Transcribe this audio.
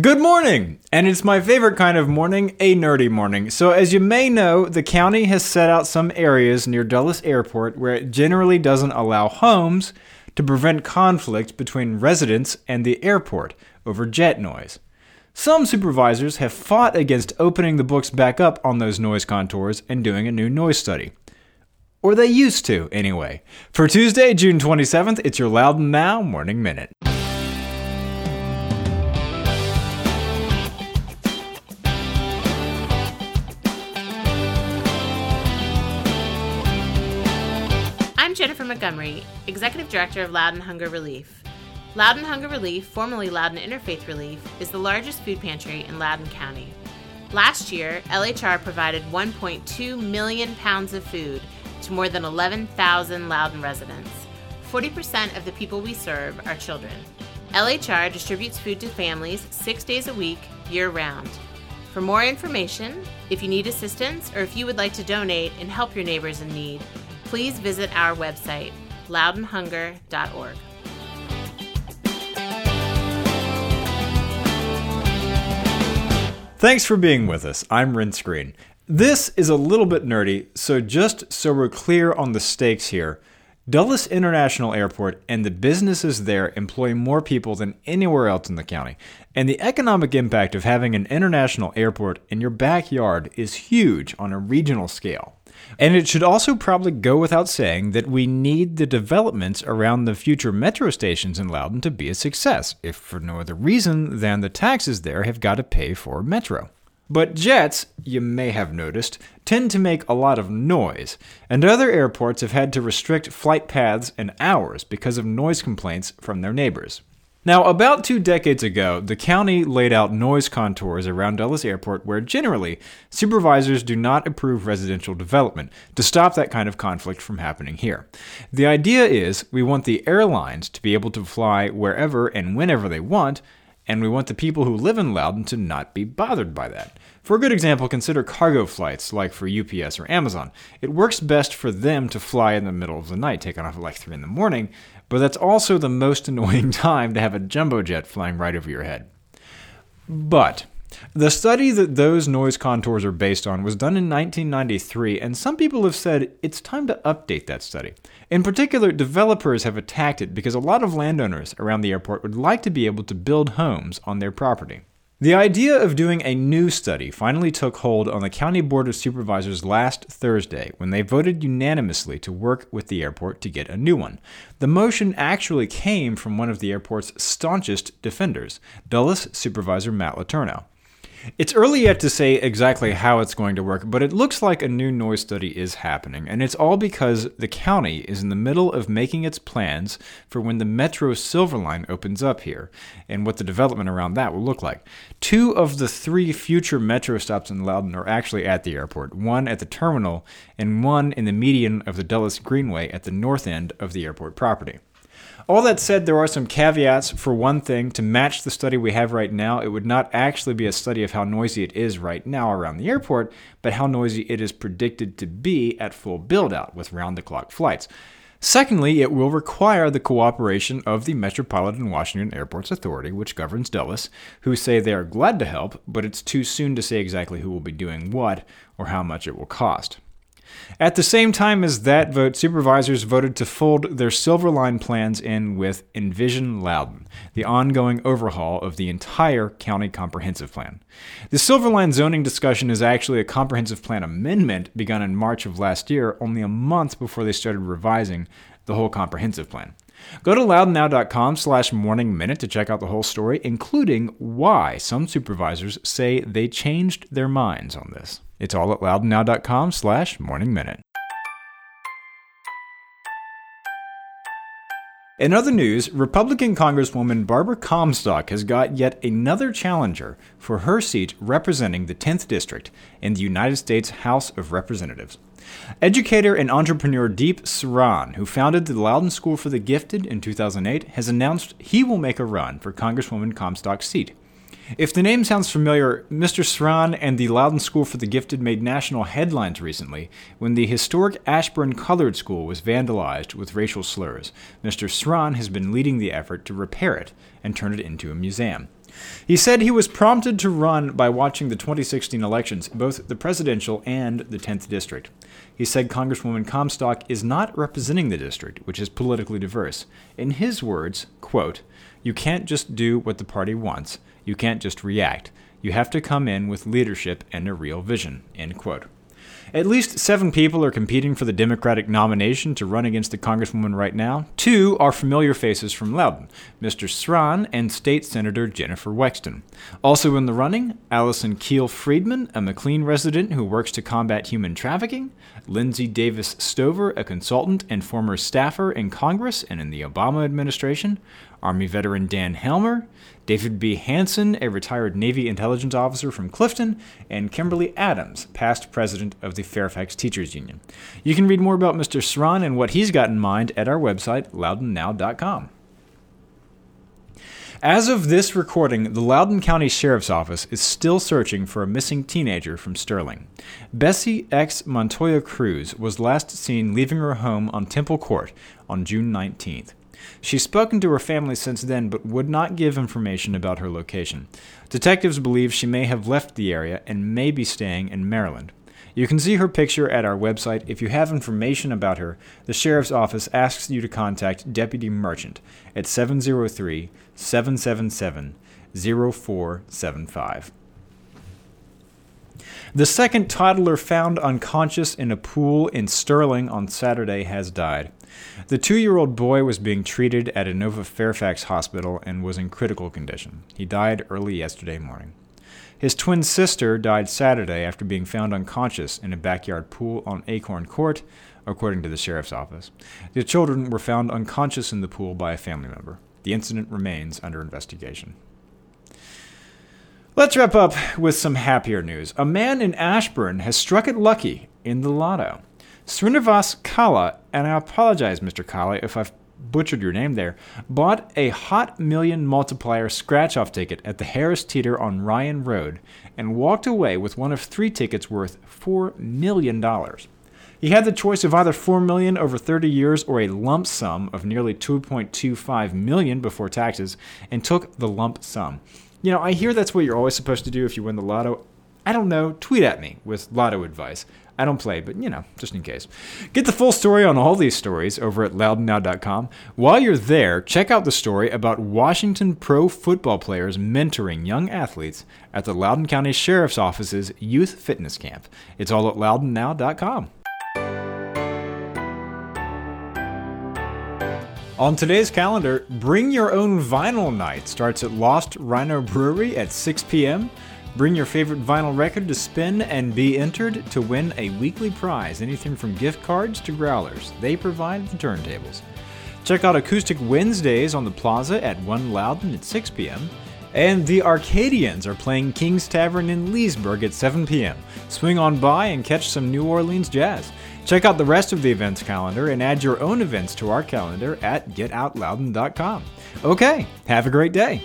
Good morning! And it's my favorite kind of morning, a nerdy morning. So, as you may know, the county has set out some areas near Dulles Airport where it generally doesn't allow homes to prevent conflict between residents and the airport over jet noise. Some supervisors have fought against opening the books back up on those noise contours and doing a new noise study. Or they used to, anyway. For Tuesday, June 27th, it's your Loudoun Now Morning Minute. Jennifer Montgomery, Executive Director of Loudoun Hunger Relief. Loudoun Hunger Relief, formerly Loudoun Interfaith Relief, is the largest food pantry in Loudoun County. Last year, LHR provided 1.2 million pounds of food to more than 11,000 Loudoun residents. 40% of the people we serve are children. LHR distributes food to families six days a week, year round. For more information, if you need assistance, or if you would like to donate and help your neighbors in need, please visit our website, loudounhunger.org. Thanks for being with us. I'm Renss Greene. This is a little bit nerdy, so just so we're clear on the stakes here, Dulles International Airport and the businesses there employ more people than anywhere else in the county. And the economic impact of having an international airport in your backyard is huge on a regional scale. And it should also probably go without saying that we need the developments around the future metro stations in Loudoun to be a success, if for no other reason than the taxes there have got to pay for metro. But jets, you may have noticed, tend to make a lot of noise, and other airports have had to restrict flight paths and hours because of noise complaints from their neighbors. Now, about two decades ago, the county laid out noise contours around Dulles Airport where generally supervisors do not approve residential development to stop that kind of conflict from happening here. The idea is we want the airlines to be able to fly wherever and whenever they want, and we want the people who live in Loudoun to not be bothered by that. For a good example, consider cargo flights like for UPS or Amazon. It works best for them to fly in the middle of the night, taking off at like 3 in the morning, but that's also the most annoying time to have a jumbo jet flying right over your head. But the study that those noise contours are based on was done in 1993, and some people have said it's time to update that study. In particular, developers have attacked it because a lot of landowners around the airport would like to be able to build homes on their property. The idea of doing a new study finally took hold on the County Board of Supervisors last Thursday when they voted unanimously to work with the airport to get a new one. The motion actually came from one of the airport's staunchest defenders, Dulles Supervisor Matt Letourneau. It's early yet to say exactly how it's going to work, but it looks like a new noise study is happening, and it's all because the county is in the middle of making its plans for when the Metro Silver Line opens up here, and what the development around that will look like. Two of the three future Metro stops in Loudoun are actually at the airport, one at the terminal, and one in the median of the Dulles Greenway at the north end of the airport property. All that said, there are some caveats. For one thing, to match the study we have right now, it would not actually be a study of how noisy it is right now around the airport, but how noisy it is predicted to be at full build out with round the clock flights. Secondly, it will require the cooperation of the Metropolitan Washington Airports Authority, which governs Dulles, who say they are glad to help, but it's too soon to say exactly who will be doing what or how much it will cost. At the same time as that vote, supervisors voted to fold their Silver Line plans in with Envision Loudoun, the ongoing overhaul of the entire county comprehensive plan. The Silver Line zoning discussion is actually a comprehensive plan amendment begun in March of last year, only a month before they started revising the whole comprehensive plan. Go to loudounnow.com slash morning minute to check out the whole story, including why some supervisors say they changed their minds on this. It's all at loudounnow.com slash morning minute. In other news, Republican Congresswoman Barbara Comstock has got yet another challenger for her seat representing the 10th District in the United States House of Representatives. Educator and entrepreneur Deep Sran, who founded the Loudoun School for the Gifted in 2008, has announced he will make a run for Congresswoman Comstock's seat. If the name sounds familiar, Mr. Sran and the Loudoun School for the Gifted made national headlines recently when the historic Ashburn Colored School was vandalized with racial slurs. Mr. Sran has been leading the effort to repair it and turn it into a museum. He said he was prompted to run by watching the 2016 elections, both the presidential and the 10th district. He said Congresswoman Comstock is not representing the district, which is politically diverse. In his words, quote, "You can't just do what the party wants. You can't just react. You have to come in with leadership and a real vision." End quote. At least seven people are competing for the Democratic nomination to run against the Congresswoman right now. Two are familiar faces from Loudoun Mr. Sran and State Senator Jennifer Wexton. Also in the running, Alison Kiehl Friedman, a McLean resident who works to combat human trafficking, Lindsey Davis Stover, a consultant and former staffer in Congress and in the Obama administration, Army veteran Dan Helmer, David B. Hanson, a retired Navy intelligence officer from Clifton, and Kimberly Adams, past president of the Fairfax Teachers Union. You can read more about Mr. Sran and what he's got in mind at our website, loudounnow.com. As of this recording, the Loudoun County Sheriff's Office is still searching for a missing teenager from Sterling. Bessie X. Montoya Cruz was last seen leaving her home on Temple Court on June 19th. She's spoken to her family since then, but would not give information about her location. Detectives believe she may have left the area and may be staying in Maryland. You can see her picture at our website. If you have information about her, the Sheriff's Office asks you to contact Deputy Merchant at 703 777 0475. The second toddler found unconscious in a pool in Sterling on Saturday has died. The two year old boy was being treated at Inova Fairfax Hospital and was in critical condition. He died early yesterday morning. His twin sister died Saturday after being found unconscious in a backyard pool on Acorn Court, according to the sheriff's office. The children were found unconscious in the pool by a family member. The incident remains under investigation. Let's wrap up with some happier news. A man in Ashburn has struck it lucky in the lotto. Srinivas Kala, and I apologize, Mr. Kala, if I've butchered your name there, bought a Hot Million Multiplier scratch off ticket at the Harris Teeter on Ryan Road and walked away with one of three tickets worth $4 million. He had the choice of either 4 million over 30 years or a lump sum of nearly 2.25 million before taxes and took the lump sum. You know, I hear that's what you're always supposed to do if you win the lotto. I don't know, tweet at me with lotto advice. I don't play, but you know, just in case. Get the full story on all these stories over at loudounnow.com. While you're there, check out the story about Washington pro football players mentoring young athletes at the Loudoun County Sheriff's Office's Youth Fitness Camp. It's all at loudounnow.com. On today's calendar, Bring Your Own Vinyl Night starts at Lost Rhino Brewery at 6 p.m. Bring your favorite vinyl record to spin and be entered to win a weekly prize, anything from gift cards to growlers. They provide the turntables. Check out Acoustic Wednesdays on the Plaza at 1 Loudoun at 6 p.m. And the Arcadians are playing King's Tavern in Leesburg at 7 p.m. Swing on by and catch some New Orleans jazz. Check out the rest of the events calendar and add your own events to our calendar at getoutloudoun.com. Okay, have a great day.